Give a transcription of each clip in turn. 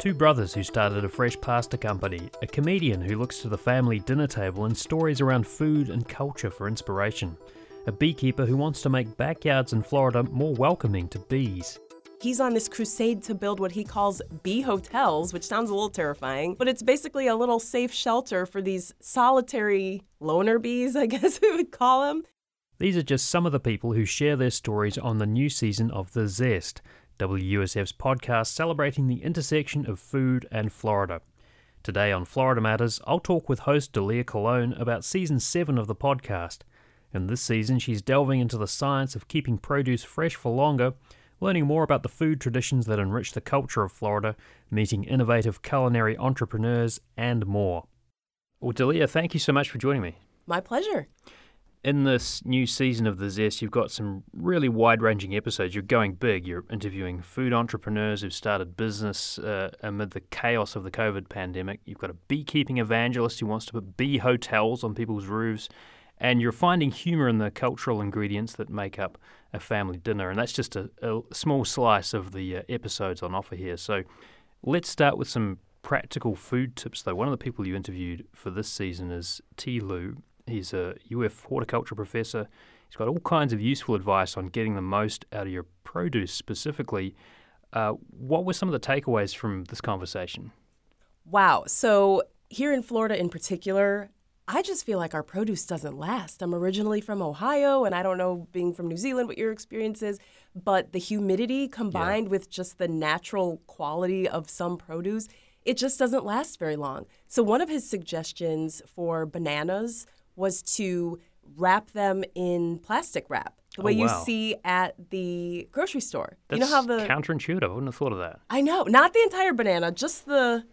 Two brothers who started a fresh pasta company, a comedian who looks to the family dinner table and stories around food and culture for inspiration, a beekeeper who wants to make backyards in Florida more welcoming to bees. He's on this crusade to build what he calls bee hotels, which sounds a little terrifying, but it's basically a little safe shelter for these solitary loner bees, I guess we would call them. These are just some of the people who share their stories on the new season of The Zest, WUSF's podcast celebrating the intersection of food and Florida. Today on Florida Matters, I'll talk with host Dalia Colon about season 7 of the podcast. In this season, she's delving into the science of keeping produce fresh for longer, learning more about the food traditions that enrich the culture of Florida, meeting innovative culinary entrepreneurs, and more. Well, Dalia, thank you so much for joining me. My pleasure in this new season of The Zest, you've got some really wide ranging episodes. You're going big. You're interviewing food entrepreneurs who've started business uh, amid the chaos of the COVID pandemic. You've got a beekeeping evangelist who wants to put bee hotels on people's roofs. And you're finding humor in the cultural ingredients that make up a family dinner. And that's just a, a small slice of the uh, episodes on offer here. So let's start with some practical food tips, though. One of the people you interviewed for this season is Tie Liu, He's a UF horticulture professor. He's got all kinds of useful advice on getting the most out of your produce specifically. Uh, what were some of the takeaways from this conversation? Wow. So, here in Florida in particular, I just feel like our produce doesn't last. I'm originally from Ohio, and I don't know, being from New Zealand, what your experience is, but the humidity combined yeah. with just the natural quality of some produce, it just doesn't last very long. So, one of his suggestions for bananas was to wrap them in plastic wrap the way oh, wow. you see at the grocery store. That's you know how the counterintuitive. I wouldn't have thought of that. I know, not the entire banana, just the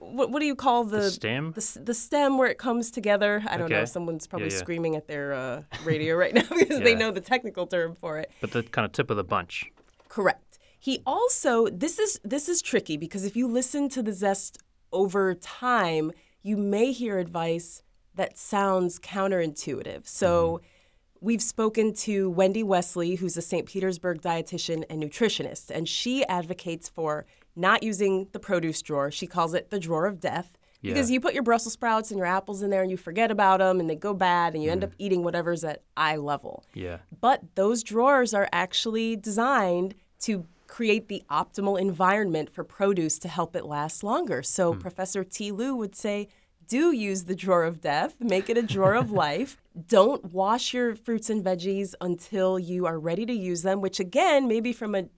what, what do you call the, the stem? The, the, stem where it comes together. I don't okay. know. Someone's probably yeah, yeah. screaming at their uh, radio right now because yeah. they know the technical term for it. But the kind of tip of the bunch. Correct. He also this is this is tricky because if you listen to the zest over time, you may hear advice that sounds counterintuitive. So mm-hmm. we've spoken to Wendy Wesley, who's a St. Petersburg dietitian and nutritionist, and she advocates for not using the produce drawer. She calls it the drawer of death. Yeah. Because you put your Brussels sprouts and your apples in there and you forget about them and they go bad and you mm. end up eating whatever's at eye level. Yeah. But those drawers are actually designed to create the optimal environment for produce to help it last longer. So mm. Professor Tie Liu would say do use the drawer of death, make it a drawer of life. Don't wash your fruits and veggies until you are ready to use them, which again, maybe from a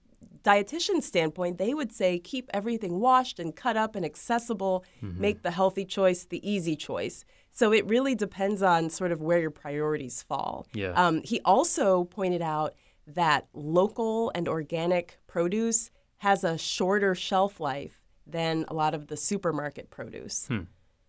dietitian standpoint, they would say keep everything washed and cut up and accessible, mm-hmm. make the healthy choice the easy choice. So it really depends on sort of where your priorities fall. Yeah. Um, he also pointed out that local and organic produce has a shorter shelf life than a lot of the supermarket produce. Hmm.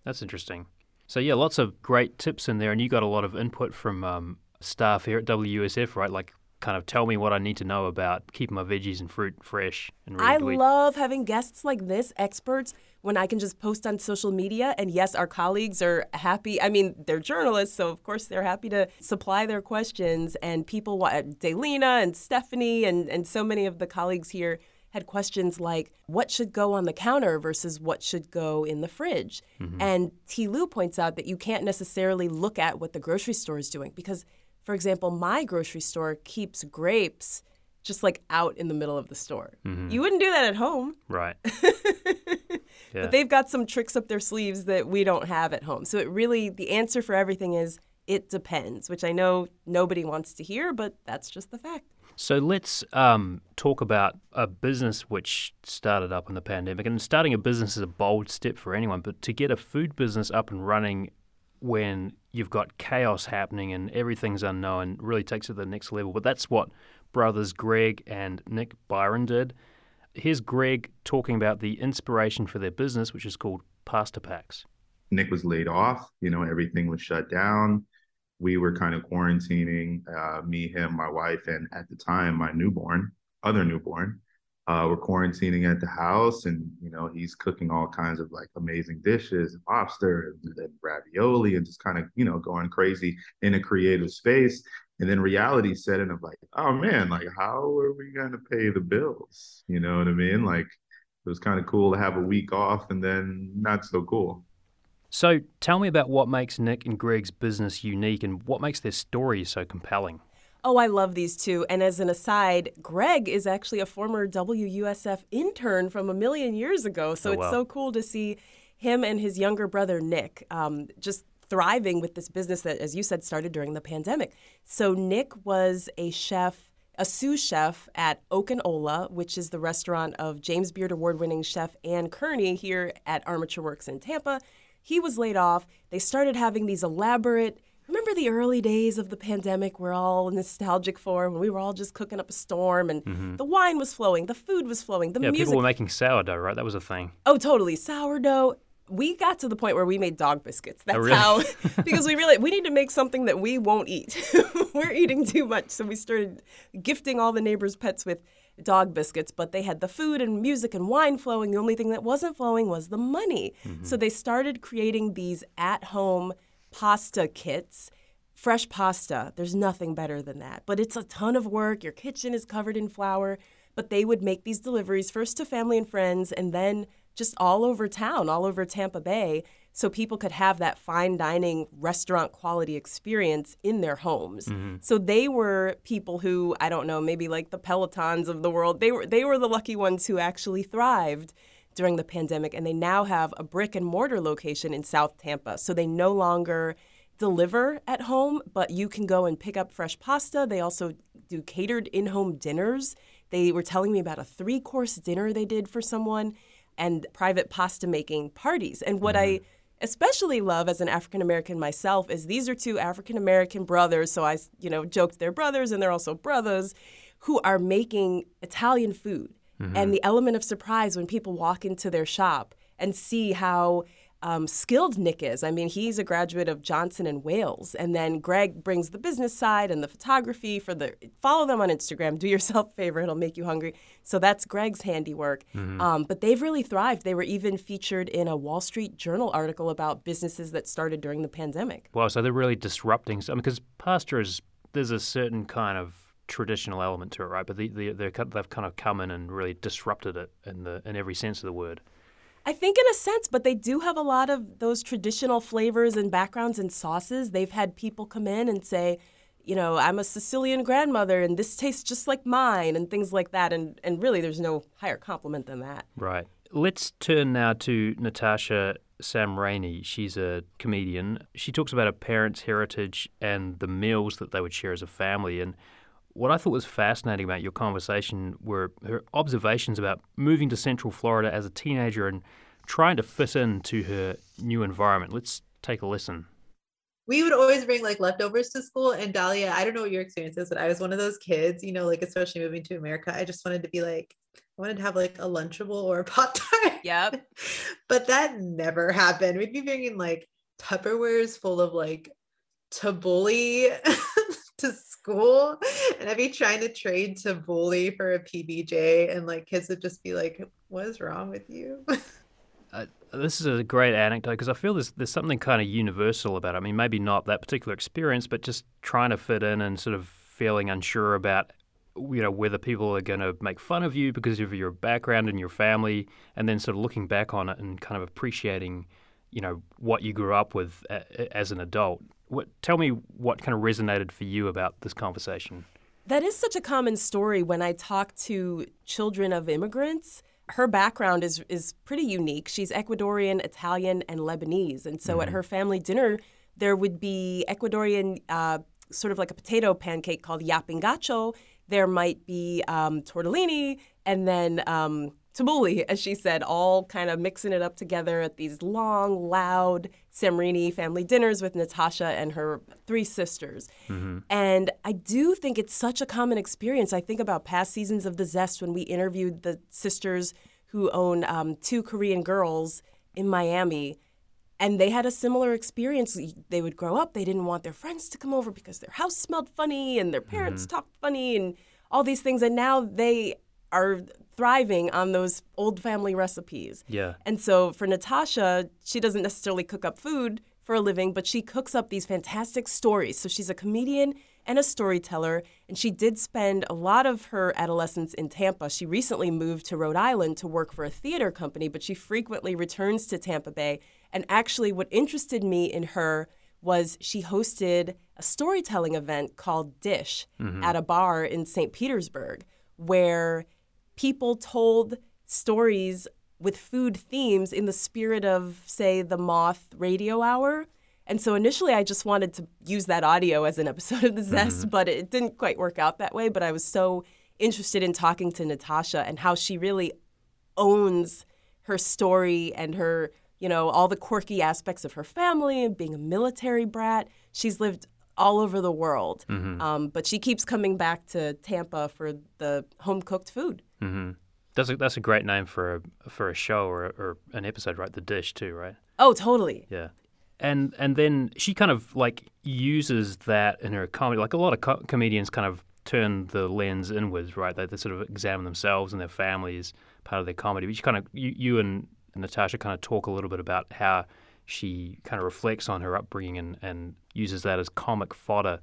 That's interesting. So yeah, lots of great tips in there, and you got a lot of input from um, staff here at WUSF, right? Like, kind of tell me what I need to know about keeping my veggies and fruit fresh and ready I to eat. love having guests like this, experts, when I can just post on social media. And yes, our colleagues are happy. I mean, they're journalists, so of course they're happy to supply their questions. And people, Delina and Stephanie, and and so many of the colleagues here had questions like what should go on the counter versus what should go in the fridge. Mm-hmm. And Tie Liu points out that you can't necessarily look at what the grocery store is doing because, for example, my grocery store keeps grapes just like out in the middle of the store. Mm-hmm. You wouldn't do that at home. Right. yeah. But they've got some tricks up their sleeves that we don't have at home. So it really, the answer for everything is it depends, which I know nobody wants to hear, but that's just the fact. So let's um, talk about a business which started up in the pandemic. And starting a business is a bold step for anyone, but to get a food business up and running when you've got chaos happening and everything's unknown really takes it to the next level. But that's what brothers Greg and Nick Byron did. Here's Greg talking about the inspiration for their business, which is called Pasta Packs. Nick was laid off. You know, everything was shut down. We were kind of quarantining, uh, me, him, my wife, and at the time, my newborn, other newborn. Uh, we're quarantining at the house, and you know he's cooking all kinds of like amazing dishes, lobster and, and ravioli, and just kind of you know going crazy in a creative space. And then reality set in of like, oh man, like how are we gonna pay the bills? You know what I mean? Like it was kind of cool to have a week off, and then not so cool. So tell me about what makes Nick and Greg's business unique, and what makes their story so compelling. Oh, I love these two. And as an aside, Greg is actually a former WUSF intern from a million years ago. So Oh, it's wow. so cool to see him and his younger brother, Nick, um, just thriving with this business that, as you said, started during the pandemic. So Nick was a chef, a sous chef at Oak and Ola, which is the restaurant of James Beard Award winning chef Ann Kearney here at Armature Works in Tampa. He was laid off. They started having these elaborate Remember the early days of the pandemic we're all nostalgic for when we were all just cooking up a storm and the wine was flowing, the food was flowing, the Mm-hmm. Yeah, music. people were making sourdough, right? That was a thing. oh, totally. Sourdough. We got to the point where we made dog biscuits. That's Oh, really? how, because we really, we need to make something that we won't eat. we're eating too much. So we started gifting all the neighbors' pets with dog biscuits, but they had the food and music and wine flowing. The only thing that wasn't flowing was the money. Mm-hmm. So they started creating these at home pasta kits. Fresh pasta, there's nothing better than that. But it's a ton of work. Your kitchen is covered in flour. But they would make these deliveries first to family and friends and then just all over town, all over Tampa Bay, so people could have that fine dining restaurant quality experience in their homes. Mm-hmm. So they were people who, I don't know, maybe like the Pelotons of the world, they were they were the lucky ones who actually thrived during the pandemic and they now have a brick and mortar location in South Tampa. So they no longer deliver at home, but you can go and pick up fresh pasta. They also do catered in home dinners. They were telling me about a three course dinner they did for someone and private pasta making parties. And what I mm-hmm. Especially love as an African American myself is these are two African American brothers. So I, you know, joked they're brothers and they're also brothers who are making Italian food. And mm-hmm. the element of surprise when people walk into their shop and see how um, skilled Nick is. I mean, he's a graduate of Johnson and Wales, and then Greg brings the business side and the photography for the. Follow them on Instagram. Do yourself a favor; it'll make you hungry. So that's Greg's handiwork. Um, but they've really thrived. They were even featured in a Wall Street Journal article about businesses that started during the pandemic. Wow, so they're really disrupting. I mean, because pasta is there's a certain kind of traditional element to it, right? But the, the, they've kind of come in and really disrupted it in the in every sense of the word. I think in a sense, but they do have a lot of those traditional flavors and backgrounds and sauces. They've had people come in and say, you know, I'm a Sicilian grandmother and this tastes just like mine and things like that. And, and really, there's no higher compliment than that. Right. Let's turn now to Natasha Sam Rainey. She's a comedian. She talks about her parents' heritage and the meals that they would share as a family. And what I thought was fascinating about your conversation were her observations about moving to Central Florida as a teenager and trying to fit into her new environment. Let's take a listen. we would always bring like leftovers to school and Dalia, I don't know what your experience is, but I was one of those kids, you know, like especially moving to America. I just wanted to be like, I wanted to have like a Lunchable or a Pop Tart. Yep. but that never happened. We'd be bringing like Tupperwares full of like tabbouleh to school. And I'd be trying to trade tabbouleh for a PBJ. And like kids would just be like, what is wrong with you? Uh, this is a great anecdote because I feel there's there's something kind of universal about it. I mean, maybe not that particular experience, but just trying to fit in and sort of feeling unsure about you know whether people are going to make fun of you because of your background and your family, and then sort of looking back on it and kind of appreciating you know what you grew up with a, as an adult. What, tell me what kind of resonated for you about this conversation. That is such a common story when I talk to children of immigrants. Her background is is pretty unique. She's Ecuadorian, Italian, and Lebanese, and so at her family dinner there would be Ecuadorian, uh, sort of like a potato pancake called llapingacho. There might be um, tortellini, and then um, tabbouleh, as she said, all kind of mixing it up together at these long, loud Samrini family dinners with Natasha and her three sisters. Mm-hmm. And I do think it's such a common experience. I think about past seasons of The Zest when we interviewed the sisters who own um, two Korean girls in Miami. And they had a similar experience. They would grow up, they didn't want their friends to come over because their house smelled funny and their parents mm-hmm. talked funny and all these things. And now they are thriving on those old family recipes. Yeah. And so for Natasha, she doesn't necessarily cook up food for a living, but she cooks up these fantastic stories. So she's a comedian and a storyteller, and she did spend a lot of her adolescence in Tampa. She recently moved to Rhode Island to work for a theater company, but she frequently returns to Tampa Bay. And actually, what interested me in her was she hosted a storytelling event called Dish mm-hmm. at a bar in St. Petersburg, where people told stories with food themes in the spirit of, say, the Moth Radio Hour. And so initially, I just wanted to use that audio as an episode of The Zest, mm-hmm. but it didn't quite work out that way. But I was so interested in talking to Natasha and how she really owns her story and her, you know, all the quirky aspects of her family and being a military brat. She's lived all over the world, mm-hmm. um, but she keeps coming back to Tampa for the home cooked food. Mm-hmm. That's a, that's a great name for a for a show or, or an episode, right? The dish too, right? Oh, totally. Yeah, and and then she kind of like uses that in her comedy. Like a lot of co- comedians, kind of turn the lens inwards, right? They, they sort of examine themselves and their families, part of their comedy. But you kind of you, you and Natasha kind of talk a little bit about how she kind of reflects on her upbringing and, and uses that as comic fodder.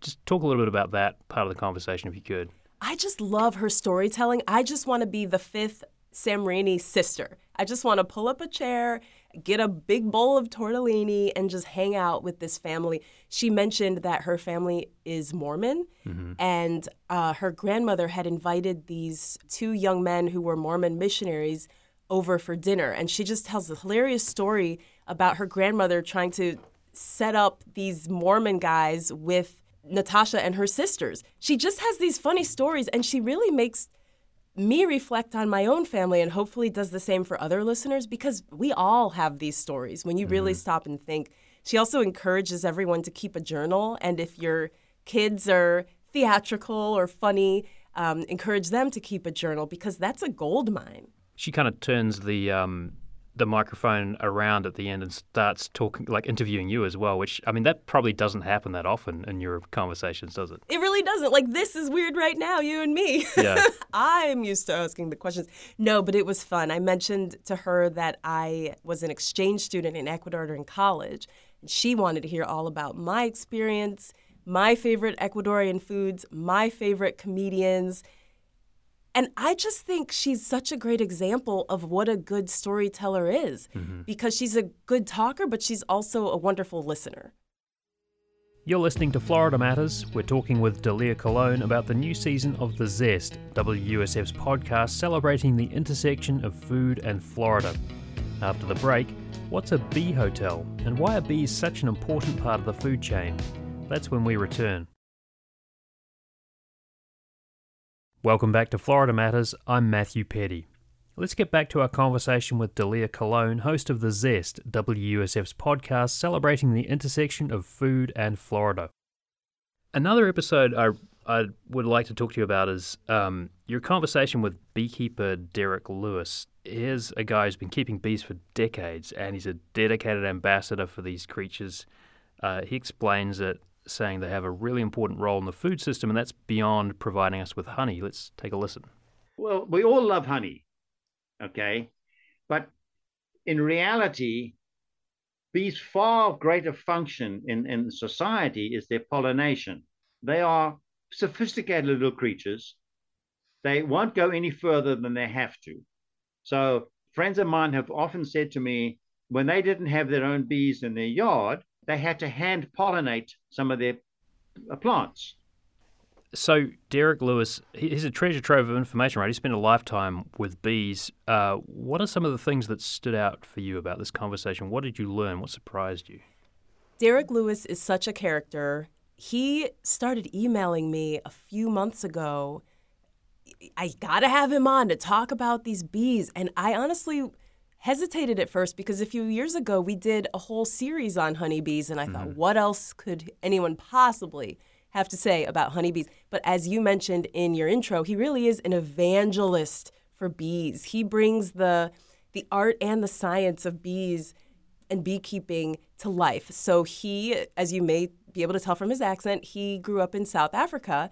Just talk a little bit about that part of the conversation, if you could. I just love her storytelling. I just want to be the fifth Sammarini sister. I just want to pull up a chair, get a big bowl of tortellini, and just hang out with this family. She mentioned that her family is Mormon, mm-hmm. and uh, her grandmother had invited these two young men who were Mormon missionaries over for dinner. And she just tells a hilarious story about her grandmother trying to set up these Mormon guys with Natasha and her sisters. She just has these funny stories, and she really makes me reflect on my own family and hopefully does the same for other listeners because we all have these stories when you really mm-hmm. stop and think. She also encourages everyone to keep a journal, and if your kids are theatrical or funny, um, encourage them to keep a journal because that's a gold mine. She kind of turns the um, the microphone around at the end and starts talking, like interviewing you as well, which, I mean, that probably doesn't happen that often in your conversations, does it? It really doesn't. Like, this is weird right now, you and me. Yeah. I'm used to asking the questions. No, but it was fun. I mentioned to her that I was an exchange student in Ecuador during college, and she wanted to hear all about my experience, my favorite Ecuadorian foods, my favorite comedians and I just think she's such a great example of what a good storyteller is mm-hmm. because she's a good talker, but she's also a wonderful listener. You're listening to Florida Matters. We're talking with Dalia Colon about the new season of The Zest, WUSF's podcast celebrating the intersection of food and Florida. After the break, what's a bee hotel and why are bees such an important part of the food chain? That's when we return. Welcome back to Florida Matters. I'm Matthew Peddie. Let's get back to our conversation with Dalia Colon, host of The Zest, WUSF's podcast celebrating the intersection of food and Florida. Another episode I, I would like to talk to you about is um, your conversation with beekeeper Derek Lewis. Here's a guy who's been keeping bees for decades and he's a dedicated ambassador for these creatures. Uh, he explains that saying they have a really important role in the food system, and that's beyond providing us with honey. Let's take a listen. Well, we all love honey, okay? But in reality, bees' far greater function in, in society is their pollination. They are sophisticated little creatures. They won't go any further than they have to. So, friends of mine have often said to me, when they didn't have their own bees in their yard, they had to hand pollinate some of their uh, plants. So Derek Lewis, he's a treasure trove of information, right? He spent a lifetime with bees. Uh, what are some of the things that stood out for you about this conversation? What did you learn? What surprised you? Derek Lewis is such a character. He started emailing me a few months ago I gotta have him on to talk about these bees. And I honestly hesitated at first because a few years ago we did a whole series on honeybees, and I thought, mm-hmm. what else could anyone possibly have to say about honeybees? But as you mentioned in your intro, he really is an evangelist for bees. He brings the the art and the science of bees and beekeeping to life. So he, as you may be able to tell from his accent, he grew up in South Africa.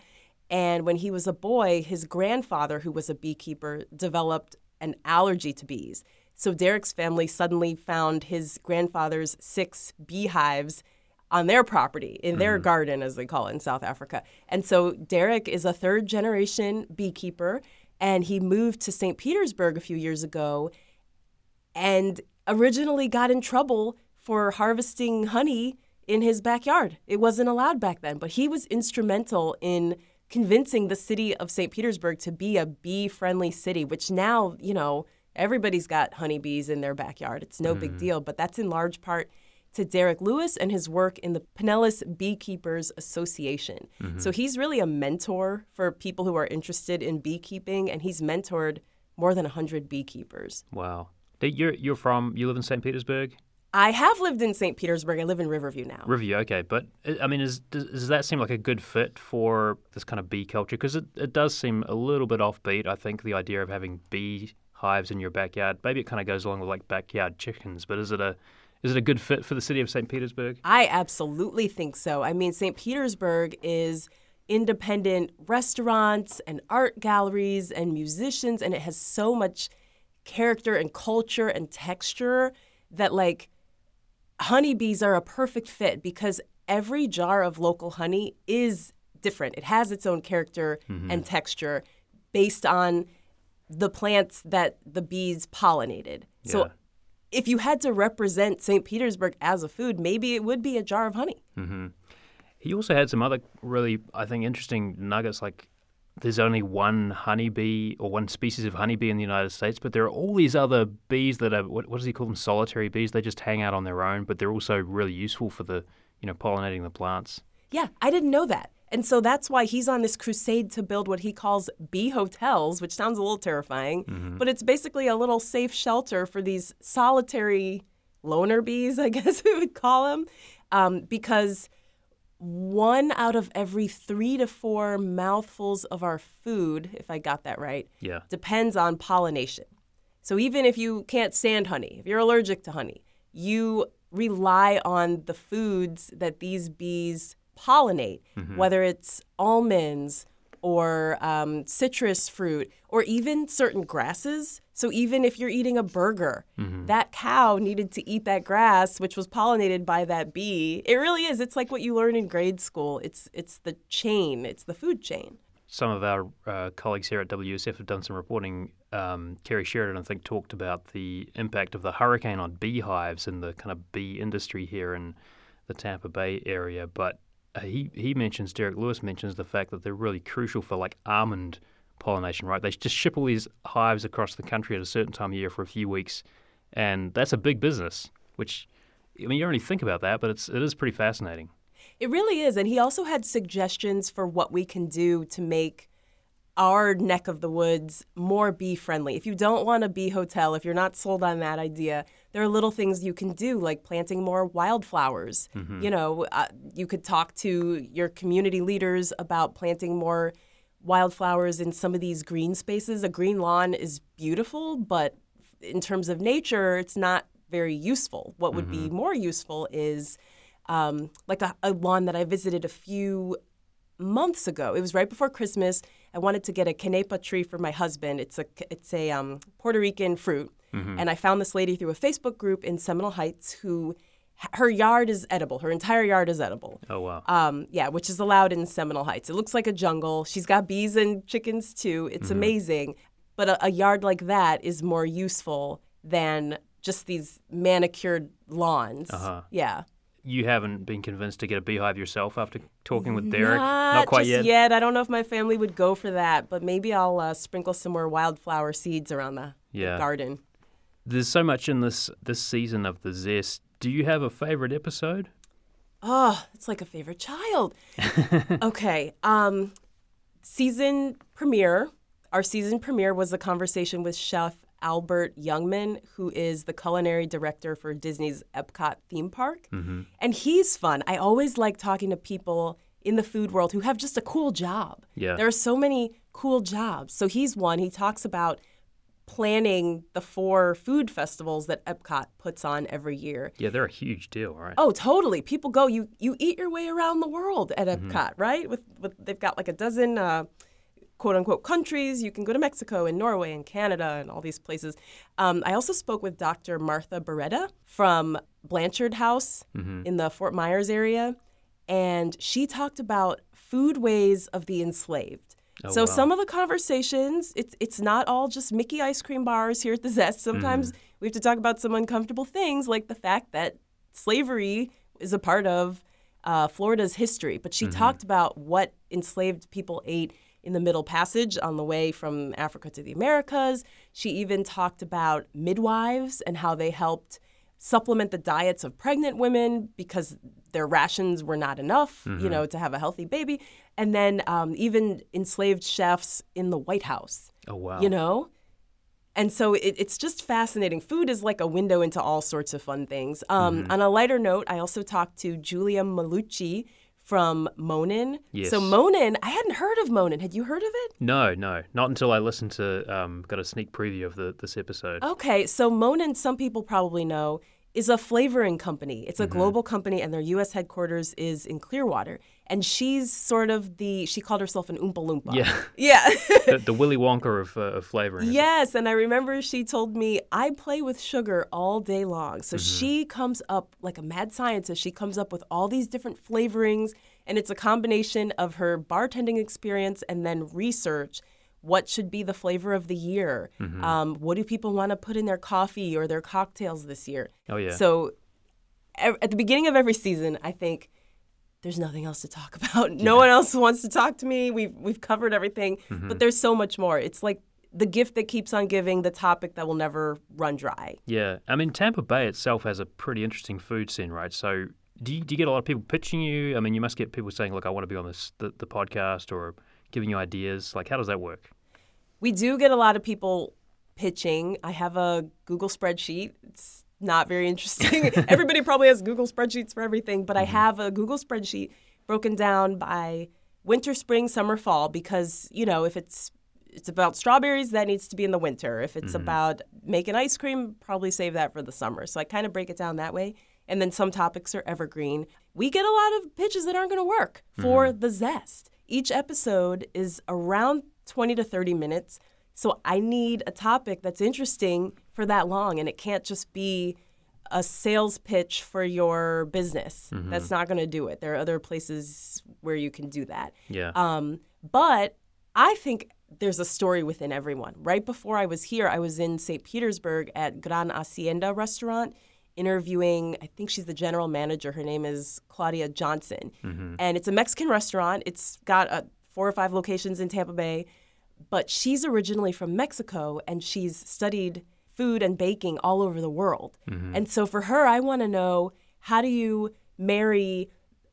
And when he was a boy, his grandfather, who was a beekeeper, developed an allergy to bees. So Derek's family suddenly found his grandfather's six beehives on their property, in their mm-hmm. garden, as they call it in South Africa. And so Derek is a third generation beekeeper, and he moved to St. Petersburg a few years ago and originally got in trouble for harvesting honey in his backyard. It wasn't allowed back then, but he was instrumental in convincing the city of St. Petersburg to be a bee friendly city, which now, you know, everybody's got honeybees in their backyard. It's no big deal, but that's in large part to Derek Lewis and his work in the Pinellas Beekeepers Association. So he's really a mentor for people who are interested in beekeeping, and he's mentored more than 100 beekeepers. Wow. You're you're from you live in St. Petersburg, I have lived in St. Petersburg. I live in Riverview now. Riverview. Okay, but uh, I mean, is does, does that seem like a good fit for this kind of bee culture? Because it, it does seem a little bit offbeat. I think the idea of having bee hives in your backyard, maybe it kind of goes along with like backyard chickens. But is it a is it a good fit for the city of St. Petersburg? I absolutely think so. I mean, St. Petersburg is independent restaurants and art galleries and musicians, and it has so much character and culture and texture that, like, honeybees are a perfect fit because every jar of local honey is different. It has its own character mm-hmm. and texture based on the plants that the bees pollinated. Yeah. So if you had to represent St. Petersburg as a food, maybe it would be a jar of honey. Mm-hmm. He also had some other really, I think, interesting nuggets. Like, there's only one honeybee or one species of honeybee in the United States, but there are all these other bees that are what, what does he call them? Solitary bees. They just hang out on their own, but they're also really useful for the you know pollinating the plants. Yeah, I didn't know that. And so that's why he's on this crusade to build what he calls bee hotels, which sounds a little terrifying, but it's basically a little safe shelter for these solitary loner bees, I guess we would call them, um, because one out of every three to four mouthfuls of our food, if I got that right, Yeah. depends on pollination. So even if you can't stand honey, if you're allergic to honey, you rely on the foods that these bees pollinate, whether it's almonds or um, citrus fruit or even certain grasses. So even if you're eating a burger, that cow needed to eat that grass, which was pollinated by that bee. It really is. It's like what you learn in grade school. It's it's the chain. It's the food chain. some of our uh, colleagues here at WUSF have done some reporting. Um, Kerry Sheridan, I think, talked about the impact of the hurricane on beehives and the kind of bee industry here in the Tampa Bay area. But Uh, he he mentions Derek Lewis mentions the fact that they're really crucial for like almond pollination. Right, they just ship all these hives across the country at a certain time of year for a few weeks, and that's a big business. Which I mean, you don't really think about that, but it's it is pretty fascinating. It really is. And he also had suggestions for what we can do to make our neck of the woods more bee friendly. If you don't want a bee hotel, if you're not sold on that idea, there are little things you can do, like planting more wildflowers. You know, uh, you could talk to your community leaders about planting more wildflowers in some of these green spaces. A green lawn is beautiful, but in terms of nature, it's not very useful. What would be more useful is um, like a, a lawn that I visited a few months ago. It was right before Christmas. I wanted to get a quenepa tree for my husband. It's a it's a um, Puerto Rican fruit, and I found this lady through a Facebook group in Seminole Heights who her yard is edible. Her entire yard is edible. Oh wow. Um, yeah, which is allowed in Seminole Heights. It looks like a jungle. She's got bees and chickens too. It's amazing. But a, a yard like that is more useful than just these manicured lawns. Uh-huh. Yeah. you haven't been convinced to get a beehive yourself after talking with Derek? Not, quite just yet. I don't know if my family would go for that, but maybe I'll uh, sprinkle some more wildflower seeds around the, the Yeah. garden. There's so much in this this season of the Zest. Do you have a favorite episode? Oh, it's like a favorite child. okay. Um, season premiere. our season premiere was a conversation with Chef Albert Youngman, who is the culinary director for Disney's Epcot theme park. Mm-hmm. And he's fun. I always like talking to people in the food world who have just a cool job. Yeah. There are so many cool jobs. So he's one. He talks about planning the four food festivals that Epcot puts on every year. Yeah, they're a huge deal, right? Oh, totally. People go. You you eat your way around the world at Mm-hmm. Epcot, right? With, with they've got like a dozen uh, quote unquote countries. You can go to Mexico and Norway and Canada and all these places. Um, I also spoke with Dr. Martha Bireda from Blanchard House Mm-hmm. in the Fort Myers area, and she talked about food ways of the enslaved. Oh, so wow. some of the conversations, it's it's not all just Mickey ice cream bars here at the Zest. Sometimes Mm-hmm. we have to talk about some uncomfortable things, like the fact that slavery is a part of uh, Florida's history. But Mm-hmm. she talked about what enslaved people ate in the Middle Passage on the way from Africa to the Americas. She even talked about midwives and how they helped supplement the diets of pregnant women because their rations were not enough, Mm-hmm. you know, to have a healthy baby. And then um, even enslaved chefs in the White House, oh wow. you know? And so it, it's just fascinating. Food is like a window into all sorts of fun things. Um, Mm-hmm. On a lighter note, I also talked to Julia Malucci from Monin. Yes. So Monin, I hadn't heard of Monin. Had you heard of it? No, no, not until I listened to um, got a sneak preview of the this episode. Okay, so Monin, some people probably know, is a flavoring company. It's a Mm-hmm. global company, and their U.S. headquarters is in Clearwater. And she's sort of the, she called herself an Oompa Loompa. Yeah, Yeah. the, the Willy Wonka of, uh, of flavoring. Yes, and I remember she told me I play with sugar all day long. So she comes up like a mad scientist. She comes up with all these different flavorings, and it's a combination of her bartending experience and then research. What should be the flavor of the year? Um, what do people want to put in their coffee or their cocktails this year? Oh yeah. So at the beginning of every season, I think there's nothing else to talk about. No one else wants to talk to me. We've we've covered everything, Mm-hmm. but there's so much more. It's like the gift that keeps on giving, the topic that will never run dry. Yeah, I mean Tampa Bay itself has a pretty interesting food scene, right? So do you, do you get a lot of people pitching you? I mean, you must get people saying, "Look, I want to be on this the, the podcast," or giving you ideas. Like, how does that work? We do get a lot of people pitching. I have a Google spreadsheet. It's not very interesting. Everybody probably has Google spreadsheets for everything, but I mm-hmm. have a Google spreadsheet broken down by winter, spring, summer, fall because, you know, if it's it's about strawberries, that needs to be in the winter. If it's mm-hmm. about making ice cream, probably save that for the summer. So I kind of break it down that way. And then some topics are evergreen. We get a lot of pitches that aren't going to work for mm-hmm. the zest. Each episode is around 20 to 30 minutes. So I need a topic that's interesting for that long. And it can't just be a sales pitch for your business. That's not going to do it. There are other places where you can do that. Yeah. Um, but I think there's a story within everyone. Right before I was here, I was in St. Petersburg at Gran Hacienda restaurant interviewing, I think she's the general manager. Her name is Claudia Johnson. And it's a Mexican restaurant. It's got uh, four or five locations in Tampa Bay. But she's originally from Mexico and she's studied food and baking all over the world. Mm-hmm. And so for her, I want to know how do you marry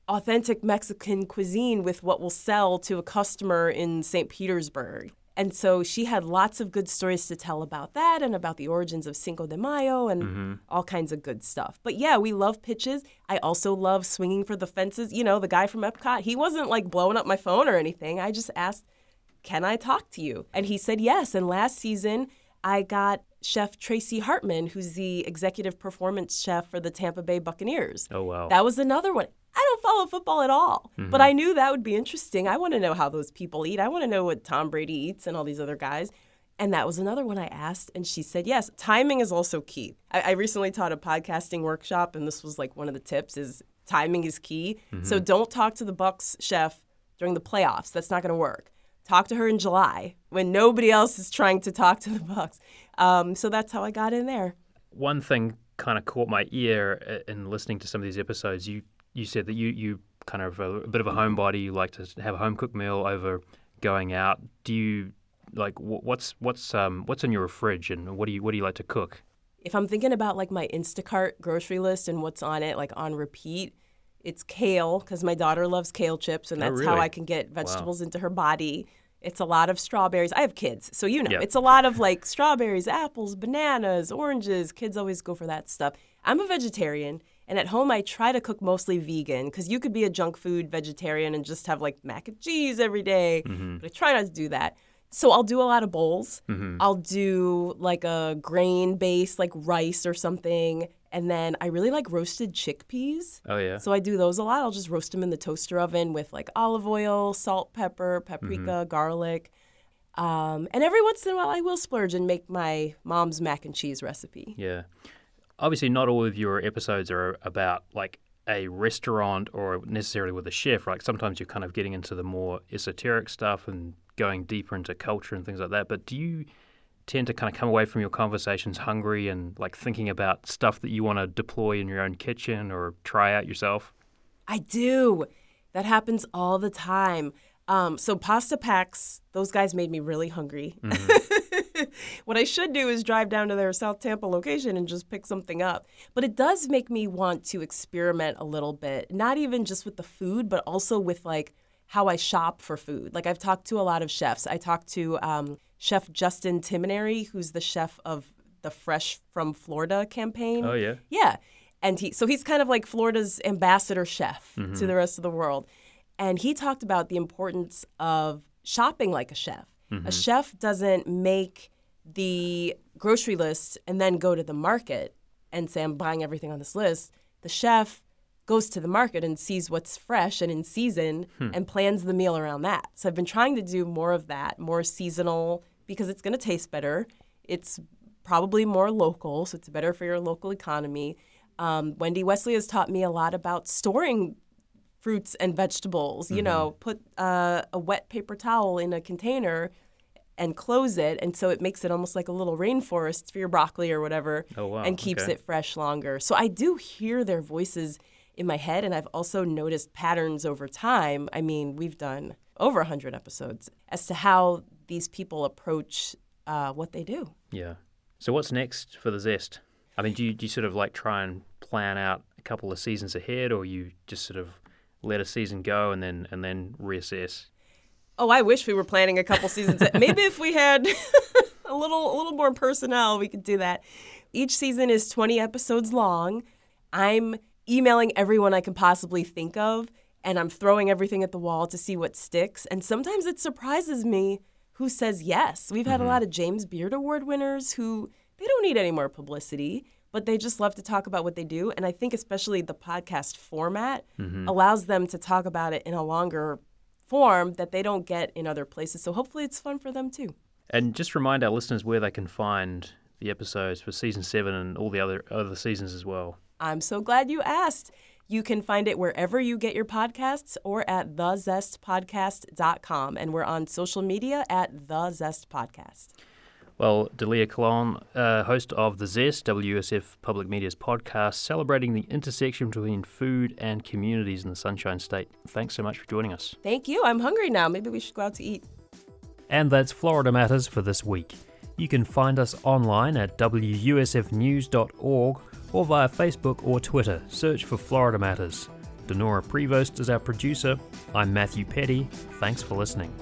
authentic Mexican cuisine with what will sell to a customer in St. Petersburg. And so she had lots of good stories to tell about that and about the origins of Cinco de Mayo and mm-hmm. all kinds of good stuff. But yeah, we love pitches. I also love swinging for the fences. You know, the guy from Epcot, he wasn't like blowing up my phone or anything. I just asked, can I talk to you? And he said yes. And last season, I got Chef Tracy Hartman, who's the executive performance chef for the Tampa Bay Buccaneers. oh wow. That was another one. I don't follow football at all, mm-hmm. but I knew that would be interesting. I want to know how those people eat. I want to know what Tom Brady eats and all these other guys. And that was another one I asked, and she said yes. Timing is also key. I, I recently taught a podcasting workshop, and this was like one of the tips: is timing is key. So mm-hmm. don't talk to the Bucks chef during the playoffs. That's not going to work. Talk to her in July when nobody else is trying to talk to the Bucks. Um, so that's how I got in there. One thing kind of caught my ear uh, in listening to some of these episodes. You you said that you you kind of a, a bit of a homebody. You like to have a home cooked meal over going out. Do you like what's what's um what's in your fridge and what do you what do you like to cook? if I'm thinking about like my Instacart grocery list and what's on it, like on repeat, it's kale because my daughter loves kale chips, and Oh, that's how? I can get vegetables into her body. It's a lot of strawberries. I have kids, so you know, Yeah. it's a lot of like strawberries, apples, bananas, oranges. Kids always go for that stuff. I'm a vegetarian, and at home I try to cook mostly vegan because you could be a junk food vegetarian and just have like mac and cheese every day, Mm-hmm. But I try not to do that. So I'll do a lot of bowls. Mm-hmm. I'll do like a grain base, like rice or something. And then I really like roasted chickpeas. Oh yeah. So I do those a lot. I'll just roast them in the toaster oven with like olive oil, salt, pepper, paprika, garlic. Um, and every once in a while, I will splurge and make my mom's mac and cheese recipe. Yeah. Obviously, not all of your episodes are about like a restaurant or necessarily with a chef, right? Sometimes you're kind of getting into the more esoteric stuff and going deeper into culture and things like that. But do you tend to kind of come away from your conversations hungry and like thinking about stuff that you want to deploy in your own kitchen or try out yourself? I do. That happens all the time. Um, so pasta packs, those guys made me really hungry. what I should do is drive down to their South Tampa location and just pick something up. But it does make me want to experiment a little bit, not even just with the food, but also with like how I shop for food. Like I've talked to a lot of chefs. I talked to um, Chef Justin Timineri, who's the chef of the Fresh from Florida campaign. Oh yeah. Yeah. And he so he's kind of like Florida's ambassador chef to mm-hmm. the rest of the world. And he talked about the importance of shopping like a chef. A mm-hmm. chef doesn't make the grocery list and then go to the market and say I'm buying everything on this list. The chef goes to the market and sees what's fresh and in season and plans the meal around that. So I've been trying to do more of that, more seasonal because it's going to taste better. It's probably more local, so it's better for your local economy. Um, Wendy Wesley has taught me a lot about storing fruits and vegetables. You know, put uh, a wet paper towel in a container and close it, and so it makes it almost like a little rainforest for your broccoli or whatever, Oh, wow. and keeps Okay. it fresh longer. So I do hear their voices in my head, and I've also noticed patterns over time. I mean, we've done over 100 episodes as to how these people approach uh, what they do. Yeah. So what's next for the zest? I mean, do you, do you sort of like try and plan out a couple of seasons ahead, or you just sort of let a season go and then and then reassess? Oh, I wish we were planning a couple seasons. Maybe if we had a little a little more personnel, we could do that. Each season is 20 episodes long. I'm emailing everyone I can possibly think of and I'm throwing everything at the wall to see what sticks. And sometimes it surprises me who says yes. We've had a mm-hmm. lot of James Beard Award winners who they don't need any more publicity, but they just love to talk about what they do. And I think especially the podcast format mm-hmm. allows them to talk about it in a longer form that they don't get in other places. So hopefully it's fun for them too. And just remind our listeners where they can find the episodes for season seven and all the other other seasons as well. I'm so glad you asked. You can find it wherever you get your podcasts or at thezestpodcast.com. And we're on social media at The Zest Podcast. Well, Dalia Colon, uh, host of The Zest, WUSF Public Media's podcast, celebrating the intersection between food and communities in the Sunshine State. Thanks so much for joining us. Thank you. I'm hungry now. Maybe we should go out to eat. And that's Florida Matters for this week. You can find us online at wusfnews.org or via Facebook or Twitter. Search for Florida Matters. Dinorah Prevost is our producer. I'm Matthew Peddie. Thanks for listening.